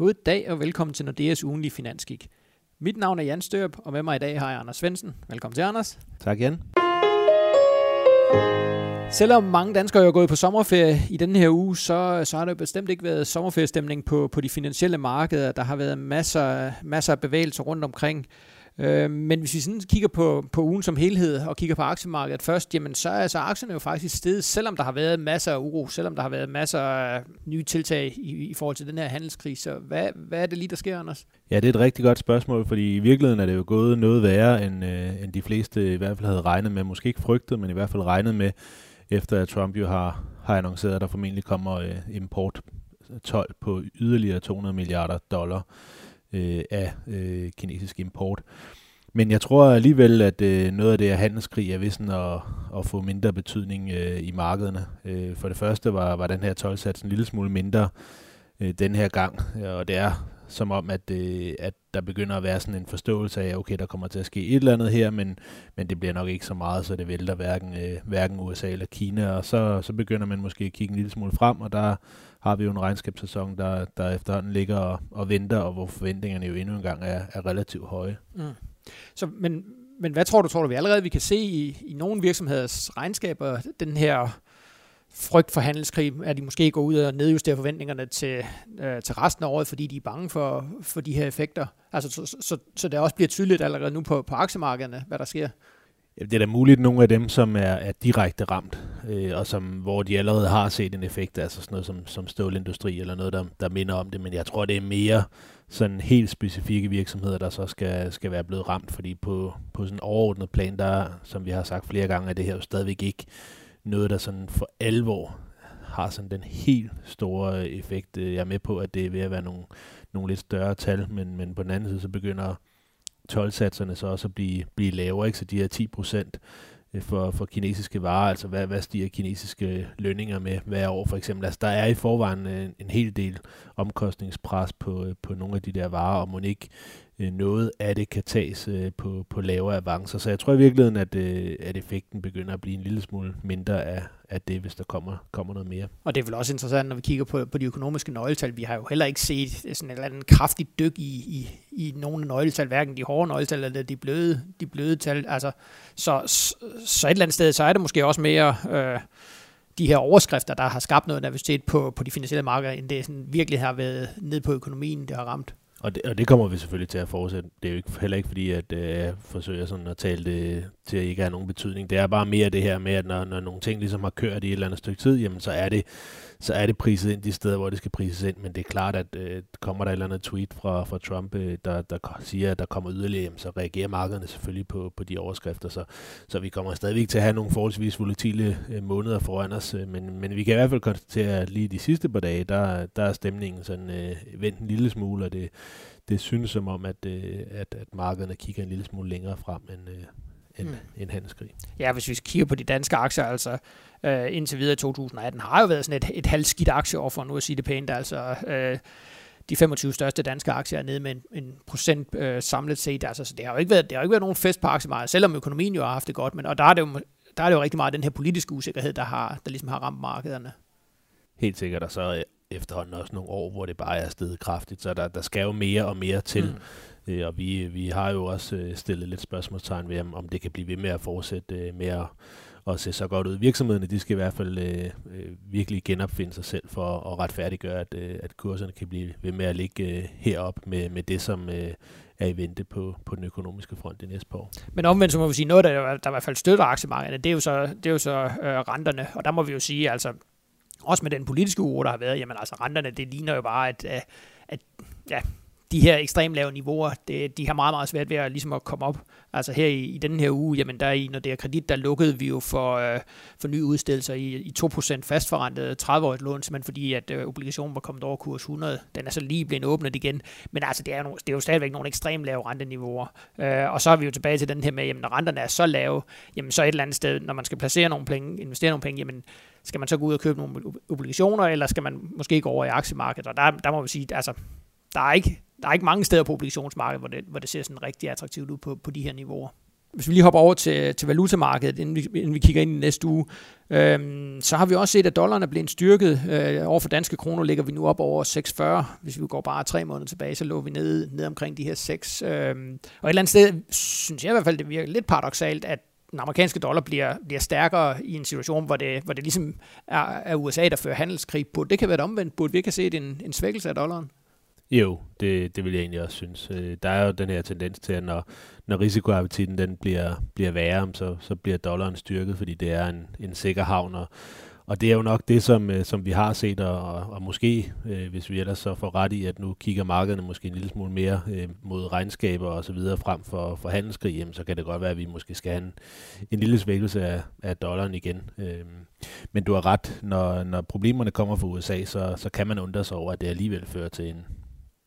God dag og velkommen til Nordeas ugenlige finanskik. Mit navn er Jan Størup, og med mig i dag har jeg Anders Svensen. Velkommen til, Anders. Tak, Jan. Selvom mange danskere er gået på sommerferie i denne her uge, så, så har der bestemt ikke været sommerferiestemning på, på de finansielle markeder. Der har været masser, masser af bevægelser rundt omkring. Øh, men hvis vi sådan kigger på, på ugen som helhed og kigger på aktiemarkedet først, jamen så er altså aktierne jo faktisk steget, selvom der har været masser af uro, selvom der har været masser af nye tiltag i, i forhold til den her handelskrise. Så hvad, hvad er det lige, der sker, Anders? Ja, det er et rigtig godt spørgsmål, fordi i virkeligheden er det jo gået noget værre, end, øh, end de fleste i hvert fald havde regnet med. Måske ikke frygtet, men i hvert fald regnet med, efter at Trump jo har, har annonceret, at der formentlig kommer øh, import 12 på yderligere 200 milliarder dollar øh, af øh, kinesisk import. Men jeg tror alligevel, at øh, noget af det her handelskrig er ved sådan at, at få mindre betydning øh, i markederne. Øh, for det første var, var den her tolvsats en lille smule mindre øh, den her gang, og det er som om, at, øh, at der begynder at være sådan en forståelse af, okay, der kommer til at ske et eller andet her, men, men det bliver nok ikke så meget, så det vælter hverken, øh, hverken USA eller Kina, og så, så begynder man måske at kigge en lille smule frem, og der har vi jo en regnskabssæson, der, der efterhånden ligger og, og venter, og hvor forventningerne jo endnu engang er, er relativt høje. Mm. Så, men, men hvad tror du, tror du, vi allerede vi kan se i, i nogle virksomheders regnskaber, den her frygt for handelskrig, at de måske går ud og nedjusterer forventningerne til, øh, til resten af året, fordi de er bange for, for de her effekter. Altså, så, så, så det også bliver tydeligt allerede nu på, på aktiemarkederne, hvad der sker. Det er da muligt, at nogle af dem, som er, er direkte ramt, øh, og som, hvor de allerede har set en effekt, altså sådan noget som, som stålindustri eller noget, der, der minder om det, men jeg tror, det er mere sådan helt specifikke virksomheder, der så skal, skal være blevet ramt, fordi på, på sådan en overordnet plan, der, som vi har sagt flere gange, er det her jo stadigvæk ikke noget, der sådan for alvor har sådan den helt store øh, effekt. Øh, jeg er med på, at det er ved at være nogle, nogle lidt større tal, men, men på den anden side, så begynder 12-satserne så også at blive, blive lavere, ikke? så de her 10 procent øh, for, for kinesiske varer, altså hvad, hvad stiger kinesiske lønninger med hver år for eksempel. Altså der er i forvejen en, en hel del omkostningspres på, på nogle af de der varer, og må ikke Øh, noget af det kan tages øh, på, på lavere avancer. Så jeg tror i virkeligheden, at, øh, at effekten begynder at blive en lille smule mindre af, af det, hvis der kommer, kommer noget mere. Og det er vel også interessant, når vi kigger på, på de økonomiske nøgletal. Vi har jo heller ikke set sådan et eller andet kraftigt dyk i, i, i nogle nøgletal, hverken de hårde nøgletal eller de bløde, de bløde tal. Altså, så, så et eller andet sted, så er det måske også mere... Øh, de her overskrifter, der har skabt noget nervøsitet på, på de finansielle markeder, end det sådan virkelig har været ned på økonomien, det har ramt. Og det, og det kommer vi selvfølgelig til at fortsætte. Det er jo ikke, heller ikke fordi, at øh, jeg forsøger sådan at tale det til at ikke have nogen betydning. Det er bare mere det her med, at når, når nogle ting ligesom har kørt i et eller andet stykke tid, jamen så er det så er det priset ind de steder, hvor det skal prises ind, men det er klart, at øh, kommer der et eller andet tweet fra, fra Trump, øh, der, der siger, at der kommer yderligere, jamen, så reagerer markederne selvfølgelig på, på de overskrifter, så, så vi kommer stadigvæk til at have nogle forholdsvis volatile øh, måneder foran os, øh, men, men vi kan i hvert fald konstatere, at lige de sidste par dage, der, der er stemningen sådan øh, vendt en lille smule, og det, det synes som om, at, øh, at, at markederne kigger en lille smule længere frem, end, øh, end, mm. end handelskrig. Ja, hvis vi kigger på de danske aktier, altså øh, indtil videre i 2018, har jo været sådan et, et halvskidt aktieår, for nu at sige det pænt. Altså, øh, de 25 største danske aktier er nede med en, en procent øh, samlet set. Altså, så det har jo ikke været, det har jo ikke været nogen fest på aktiemarkedet, selvom økonomien jo har haft det godt. Men, og der er, det jo, der er det jo rigtig meget den her politiske usikkerhed, der, har, der ligesom har ramt markederne. Helt sikkert, og så øh, efterhånden også nogle år, hvor det bare er steget kraftigt, så der, der skal jo mere og mere til. Mm. Øh, og vi, vi har jo også øh, stillet lidt spørgsmålstegn ved, om, det kan blive ved med at fortsætte øh, med at, at se så godt ud. Virksomhederne de skal i hvert fald øh, øh virkelig genopfinde sig selv for at retfærdiggøre, at, øh, at kurserne kan blive ved med at ligge øh, herop med, med det, som øh, er i vente på, på den økonomiske front i næste år. Men omvendt så må vi sige, noget, der, der i hvert fald støtter aktiemarkedet, det er jo så, det er jo så øh, renterne, og der må vi jo sige, altså også med den politiske uro, der har været, jamen altså renterne, det ligner jo bare, at, at ja, de her ekstremt lave niveauer, det, de har meget, meget svært ved at, ligesom at komme op. Altså her i, i den her uge, jamen der i, når det er kredit, der lukkede vi jo for, øh, for nye udstedelser i, i 2% fastforrentet 30-årigt lån, simpelthen fordi, at øh, obligationen var kommet over kurs 100. Den er så lige blevet åbnet igen. Men altså, det er, no, det er jo stadigvæk nogle ekstremt lave renteniveauer. Øh, og så er vi jo tilbage til den her med, jamen når renterne er så lave, jamen så et eller andet sted, når man skal placere nogle penge, investere nogle penge, jamen skal man så gå ud og købe nogle obligationer, eller skal man måske gå over i aktiemarkedet? Og der, der må vi sige, altså, der er ikke, der er ikke mange steder på obligationsmarkedet, hvor det, hvor det ser sådan rigtig attraktivt ud på, på de her niveauer. hvis vi lige hopper over til, til valutamarkedet, inden vi, inden vi kigger ind i næste uge, øhm, så har vi også set, at dollaren er blevet styrket. Øh, over for danske kroner ligger vi nu op over 6,40. Hvis vi går bare tre måneder tilbage, så lå vi ned, ned omkring de her 6. Øhm, og et eller andet sted, synes jeg i hvert fald, det virker lidt paradoxalt, at den amerikanske dollar bliver, bliver stærkere i en situation, hvor det, hvor det ligesom er, er USA, der fører handelskrig på. Det kan være et omvendt. Burde vi ikke have set en, en svækkelse af dollaren? Jo, det, det vil jeg egentlig også synes. Øh, der er jo den her tendens til, at når, når risikoappetitten den bliver, bliver værre, så, så bliver dollaren styrket, fordi det er en, en sikker havn, og, og det er jo nok det, som, øh, som vi har set, og, og måske, øh, hvis vi ellers så får ret i, at nu kigger markederne måske en lille smule mere øh, mod regnskaber og så videre frem for, for handelskrig, jamen, så kan det godt være, at vi måske skal have en, en lille svækkelse af, af dollaren igen. Øh, men du har ret, når, når problemerne kommer fra USA, så, så kan man undre sig over, at det alligevel fører til en,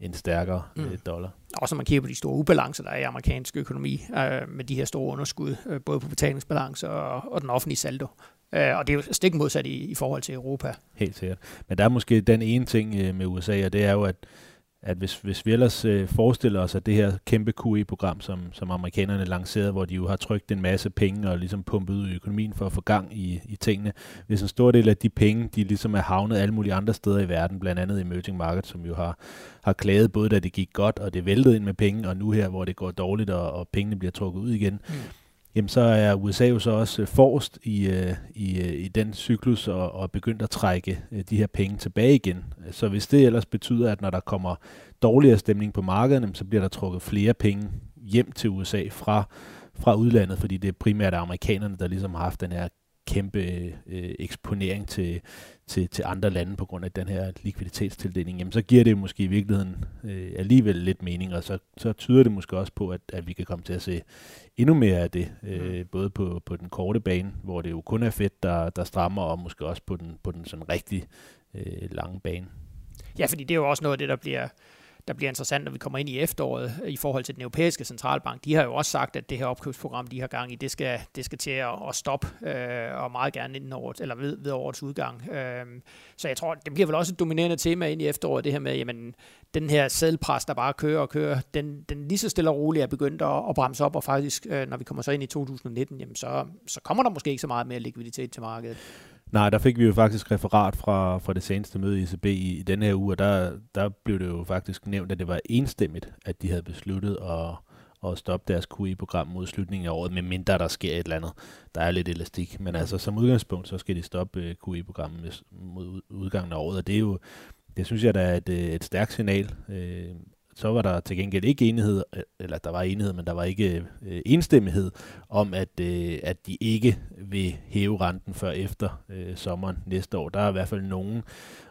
en stærkere mm. øh, dollar. Også når man kigger på de store ubalancer, der er i amerikansk økonomi, øh, med de her store underskud, øh, både på betalingsbalance og, og den offentlige saldo. Øh, og det er jo stik modsat i, i forhold til Europa. Helt sikkert. Men der er måske den ene ting øh, med USA, og det er jo, at at hvis, hvis vi ellers øh, forestiller os, at det her kæmpe QE-program, som, som amerikanerne lancerede, hvor de jo har trykt en masse penge og ligesom pumpet ud i økonomien for at få gang i, i tingene, hvis en stor del af de penge, de ligesom er havnet alle mulige andre steder i verden, blandt andet i emerging markets, som jo har, har klaget både da det gik godt, og det væltede ind med penge, og nu her, hvor det går dårligt, og, og pengene bliver trukket ud igen, mm jamen så er USA jo så også øh, forrest i, øh, i, øh, i den cyklus og, og begyndt at trække de her penge tilbage igen. Så hvis det ellers betyder, at når der kommer dårligere stemning på markedet, så bliver der trukket flere penge hjem til USA fra, fra udlandet, fordi det er primært amerikanerne, der ligesom har haft den her kæmpe øh, eksponering til, til, til andre lande på grund af den her likviditetstildeling, jamen så giver det måske i virkeligheden øh, alligevel lidt mening, og så, så tyder det måske også på, at, at vi kan komme til at se endnu mere af det, øh, mm. både på, på den korte bane, hvor det jo kun er fedt, der, der strammer, og måske også på den, på den sådan rigtig øh, lange bane. Ja, fordi det er jo også noget af det, der bliver der bliver interessant, når vi kommer ind i efteråret øh, i forhold til den europæiske centralbank. De har jo også sagt, at det her opkøbsprogram, de har gang i, det skal, det skal til at, at stoppe, øh, og meget gerne inden året, eller ved, ved årets udgang. Øh, så jeg tror, det bliver vel også et dominerende tema ind i efteråret, det her med, jamen, den her sædelpres, der bare kører og kører, den, den lige så stille og roligt er begyndt at, at bremse op, og faktisk, øh, når vi kommer så ind i 2019, jamen, så, så kommer der måske ikke så meget mere likviditet til markedet. Nej, der fik vi jo faktisk referat fra, fra det seneste møde i ECB i, i denne her uge, og der, der blev det jo faktisk nævnt, at det var enstemmigt, at de havde besluttet at, at stoppe deres QE-program mod slutningen af året, medmindre der sker et eller andet. Der er lidt elastik, men altså som udgangspunkt, så skal de stoppe øh, QE-programmet mod udgangen af året, og det er jo, det synes jeg, der er et, øh, et stærkt signal. Øh, så var der til gengæld ikke enighed, eller der var enighed, men der var ikke øh, enstemmighed om, at, øh, at de ikke vil hæve renten før efter øh, sommeren næste år. Der er i hvert fald nogen,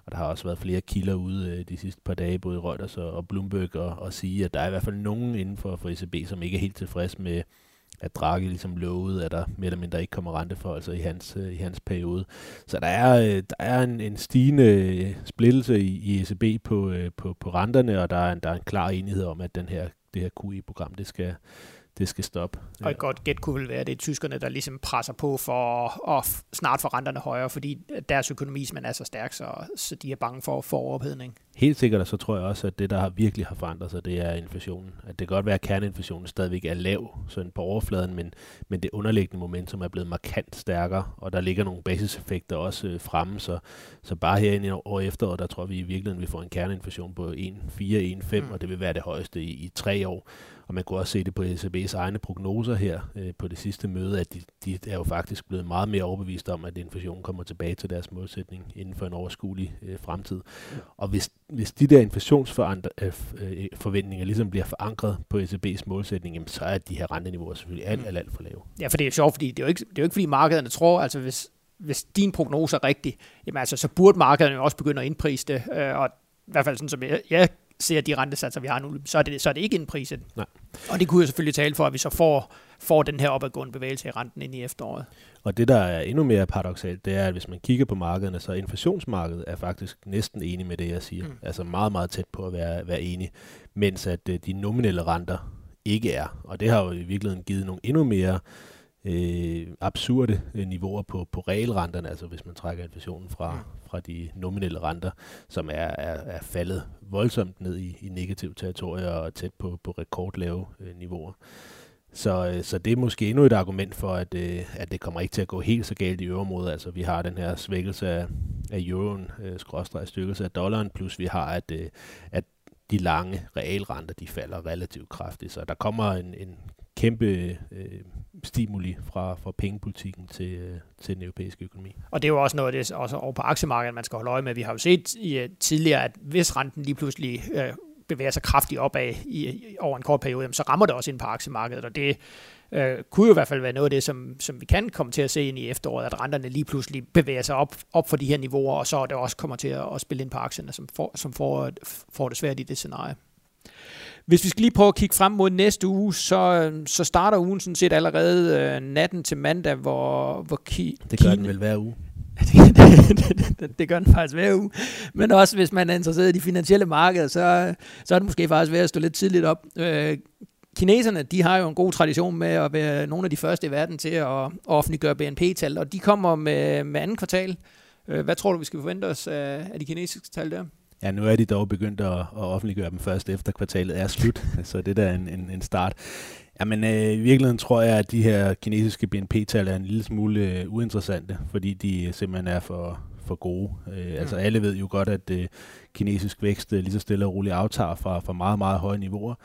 og der har også været flere kilder ude øh, de sidste par dage, både Reuters og, og Bloomberg, og, og sige, at der er i hvert fald nogen inden for, for ECB, som ikke er helt tilfreds med, at Draghi ligesom lovede, at der mere eller mindre ikke kommer renteforholdelser altså i hans, øh, i hans periode. Så der er, øh, der er en, en stigende øh, splittelse i, i ECB på, på, på renterne, og der er, en, der er en klar enighed om, at den her, det her QE-program, det skal, det skal stoppe. Og et godt gæt kunne vel være, at det er tyskerne, der ligesom presser på for at snart få renterne højere, fordi deres økonomi er så stærk, så, så de er bange for, for overophedning. Helt sikkert, og så tror jeg også, at det, der har virkelig har forandret sig, det er inflationen. At det kan godt være, at kerneinflationen stadigvæk er lav sådan på overfladen, men, men det underliggende momentum er blevet markant stærkere, og der ligger nogle basiseffekter også øh, fremme, så, så bare herinde i år efteråret, der tror vi i virkeligheden, vi får en kerneinflation på 1,4-1,5, mm. og det vil være det højeste i, i tre år. Og man kunne også se det på ECB's egne prognoser her øh, på det sidste møde, at de, de er jo faktisk blevet meget mere overbevist om, at inflationen kommer tilbage til deres målsætning inden for en overskuelig øh, fremtid. Og hvis, hvis de der inflationsforventninger øh, øh ligesom bliver forankret på ECB's målsætning, jamen, så er de her renteniveauer selvfølgelig alt, alt, alt for lave. Ja, for det er sjovt, fordi det er jo ikke, det er jo ikke fordi markederne tror, altså hvis, hvis din prognose er rigtig, jamen altså, så burde markederne jo også begynde at indprise det, øh, og i hvert fald sådan som jeg, jeg ser de rentesatser, vi har nu, så er det, så er det ikke indpriset. Nej. Og det kunne jo selvfølgelig tale for, at vi så får, får den her opadgående bevægelse i renten ind i efteråret. Og det, der er endnu mere paradoxalt, det er, at hvis man kigger på markederne, så inflationsmarkedet er faktisk næsten enig med det, jeg siger. Mm. Altså meget, meget tæt på at være, være enig. Mens at øh, de nominelle renter ikke er. Og det har jo i virkeligheden givet nogle endnu mere øh, absurde øh, niveauer på, på realrenterne, altså hvis man trækker inflationen fra, fra de nominelle renter, som er, er, er faldet voldsomt ned i, i negativ territorier og tæt på, på rekordlave øh, niveauer. Så, øh, så det er måske endnu et argument for, at, øh, at det kommer ikke til at gå helt så galt i øvrigt. Altså vi har den her svækkelse af, af euroen, øh, skråstrej styrkelse af dollaren, plus vi har, at, øh, at de lange realrenter, de falder relativt kraftigt. Så der kommer en, en kæmpe øh, stimuli fra, fra pengepolitikken til, øh, til den europæiske økonomi. Og det er jo også noget det det også over på aktiemarkedet, man skal holde øje med. Vi har jo set i, øh, tidligere, at hvis renten lige pludselig øh, bevæger sig kraftigt opad i, i, over en kort periode, så rammer det også ind på aktiemarkedet, og det øh, kunne jo i hvert fald være noget af det, som, som vi kan komme til at se ind i efteråret, at renterne lige pludselig bevæger sig op, op for de her niveauer, og så det også kommer til at, at spille ind på aktierne, som, får, som får, øh, får det svært i det scenarie. Hvis vi skal lige prøve at kigge frem mod næste uge, så, så starter ugen sådan set allerede øh, natten til mandag, hvor, hvor Ki- Det gør Kine, den vel hver uge. det, det, det, det gør den faktisk hver uge. Men også hvis man er interesseret i de finansielle markeder, så, så er det måske faktisk ved at stå lidt tidligt op. Øh, kineserne, de har jo en god tradition med at være nogle af de første i verden til at offentliggøre BNP-tal, og de kommer med, med anden kvartal. Øh, hvad tror du, vi skal forvente os af, af de kinesiske tal der? Ja, nu er de dog begyndt at, at offentliggøre dem først efter kvartalet er slut, så det der er en, en, en start. Jamen, øh, i virkeligheden tror jeg, at de her kinesiske BNP-tal er en lille smule øh, uinteressante, fordi de øh, simpelthen er for, for gode. Øh, altså mm. alle ved jo godt, at øh, kinesisk vækst øh, lige så stille og roligt aftager fra, fra meget, meget høje niveauer,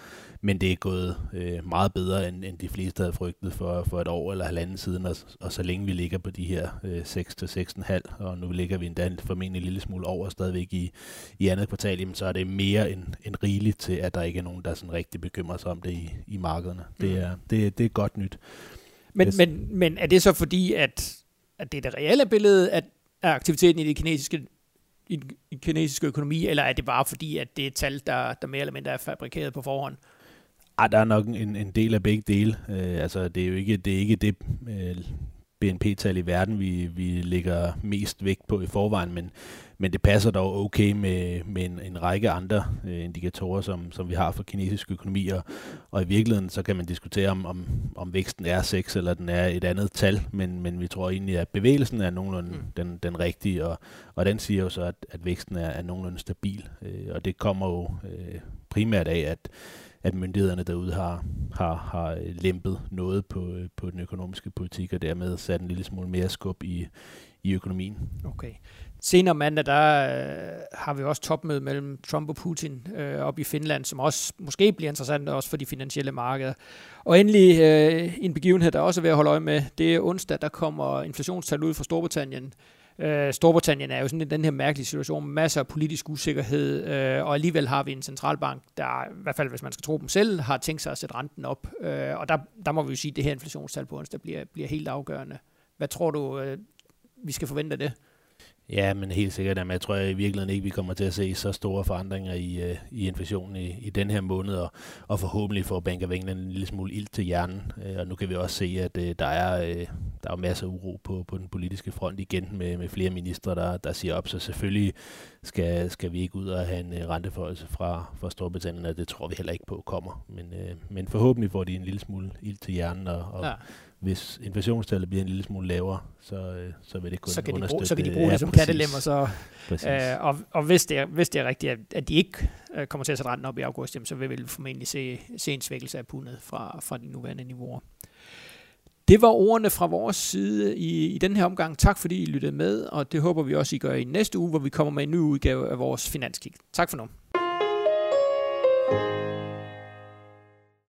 men det er gået øh, meget bedre, end, end de fleste havde frygtet for, for et år eller halvanden siden, og, og så længe vi ligger på de her øh, 6-6,5, og nu ligger vi endda formentlig en lille smule over stadigvæk i, i andet kvartal, jamen, så er det mere end, end rigeligt til, at der ikke er nogen, der sådan rigtig bekymrer sig om det i, i markederne. Mm. Det, er, det, det er godt nyt. Men, men, men er det så fordi, at, at det er det reelle billede, at af aktiviteten i det kinesiske i den kinesiske økonomi, eller er det bare fordi, at det er tal, der, der mere eller mindre er fabrikeret på forhånd? Ah, der er nok en, en del af begge dele. Øh, altså, det er jo ikke det, er ikke det øh, BNP-tal i verden, vi, vi lægger mest vægt på i forvejen, men, men det passer dog okay med, med en, en række andre øh, indikatorer, som, som vi har for kinesisk økonomi, og, og i virkeligheden så kan man diskutere, om, om, om væksten er 6 eller den er et andet tal, men, men vi tror egentlig, at bevægelsen er nogenlunde mm. den, den rigtige, og, og den siger jo så, at, at væksten er, er nogenlunde stabil, øh, og det kommer jo øh, primært af, at at myndighederne derude har, har, har øh, lempet noget på, øh, på den økonomiske politik, og dermed sat en lille smule mere skub i, i økonomien. Okay. Senere mandag, der øh, har vi også topmøde mellem Trump og Putin øh, op i Finland, som også måske bliver interessant også for de finansielle markeder. Og endelig øh, en begivenhed, der også er ved at holde øje med, det er onsdag, der kommer inflationstal ud fra Storbritannien. Øh, Storbritannien er jo sådan i den her mærkelige situation, masser af politisk usikkerhed, øh, og alligevel har vi en centralbank, der i hvert fald, hvis man skal tro dem selv, har tænkt sig at sætte renten op. Øh, og der, der må vi jo sige, at det her inflationstal på onsdag bliver, bliver helt afgørende. Hvad tror du, øh, vi skal forvente af det? Ja, men helt sikkert. Jamen, jeg tror jeg i virkeligheden ikke, vi kommer til at se så store forandringer i, uh, i inflationen i, i den her måned, og, og forhåbentlig får Bank of England en lille smule ild til hjernen. Uh, og nu kan vi også se, at uh, der er uh, der er masser af uro på, på den politiske front igen med, med flere ministre, der, der siger op, så selvfølgelig skal, skal vi ikke ud og have en uh, renteforholdelse fra, fra Storbritannien, og det tror vi heller ikke på kommer. Men, uh, men forhåbentlig får de en lille smule ild til hjernen, og, og ja hvis inflationstallet bliver en lille smule lavere, så, øh, så vil det kunne så kan understøtte... De bruge, så kan de bruge det som kattelemmer. Så, øh, og og hvis, det er, hvis det er rigtigt, at, at de ikke øh, kommer til at sætte renten op i august, jamen, så vil vi formentlig se, se en svækkelse af pundet fra, fra de nuværende niveauer. Det var ordene fra vores side i, i den her omgang. Tak fordi I lyttede med, og det håber vi også, I gør i næste uge, hvor vi kommer med en ny udgave af vores Finanskig. Tak for nu.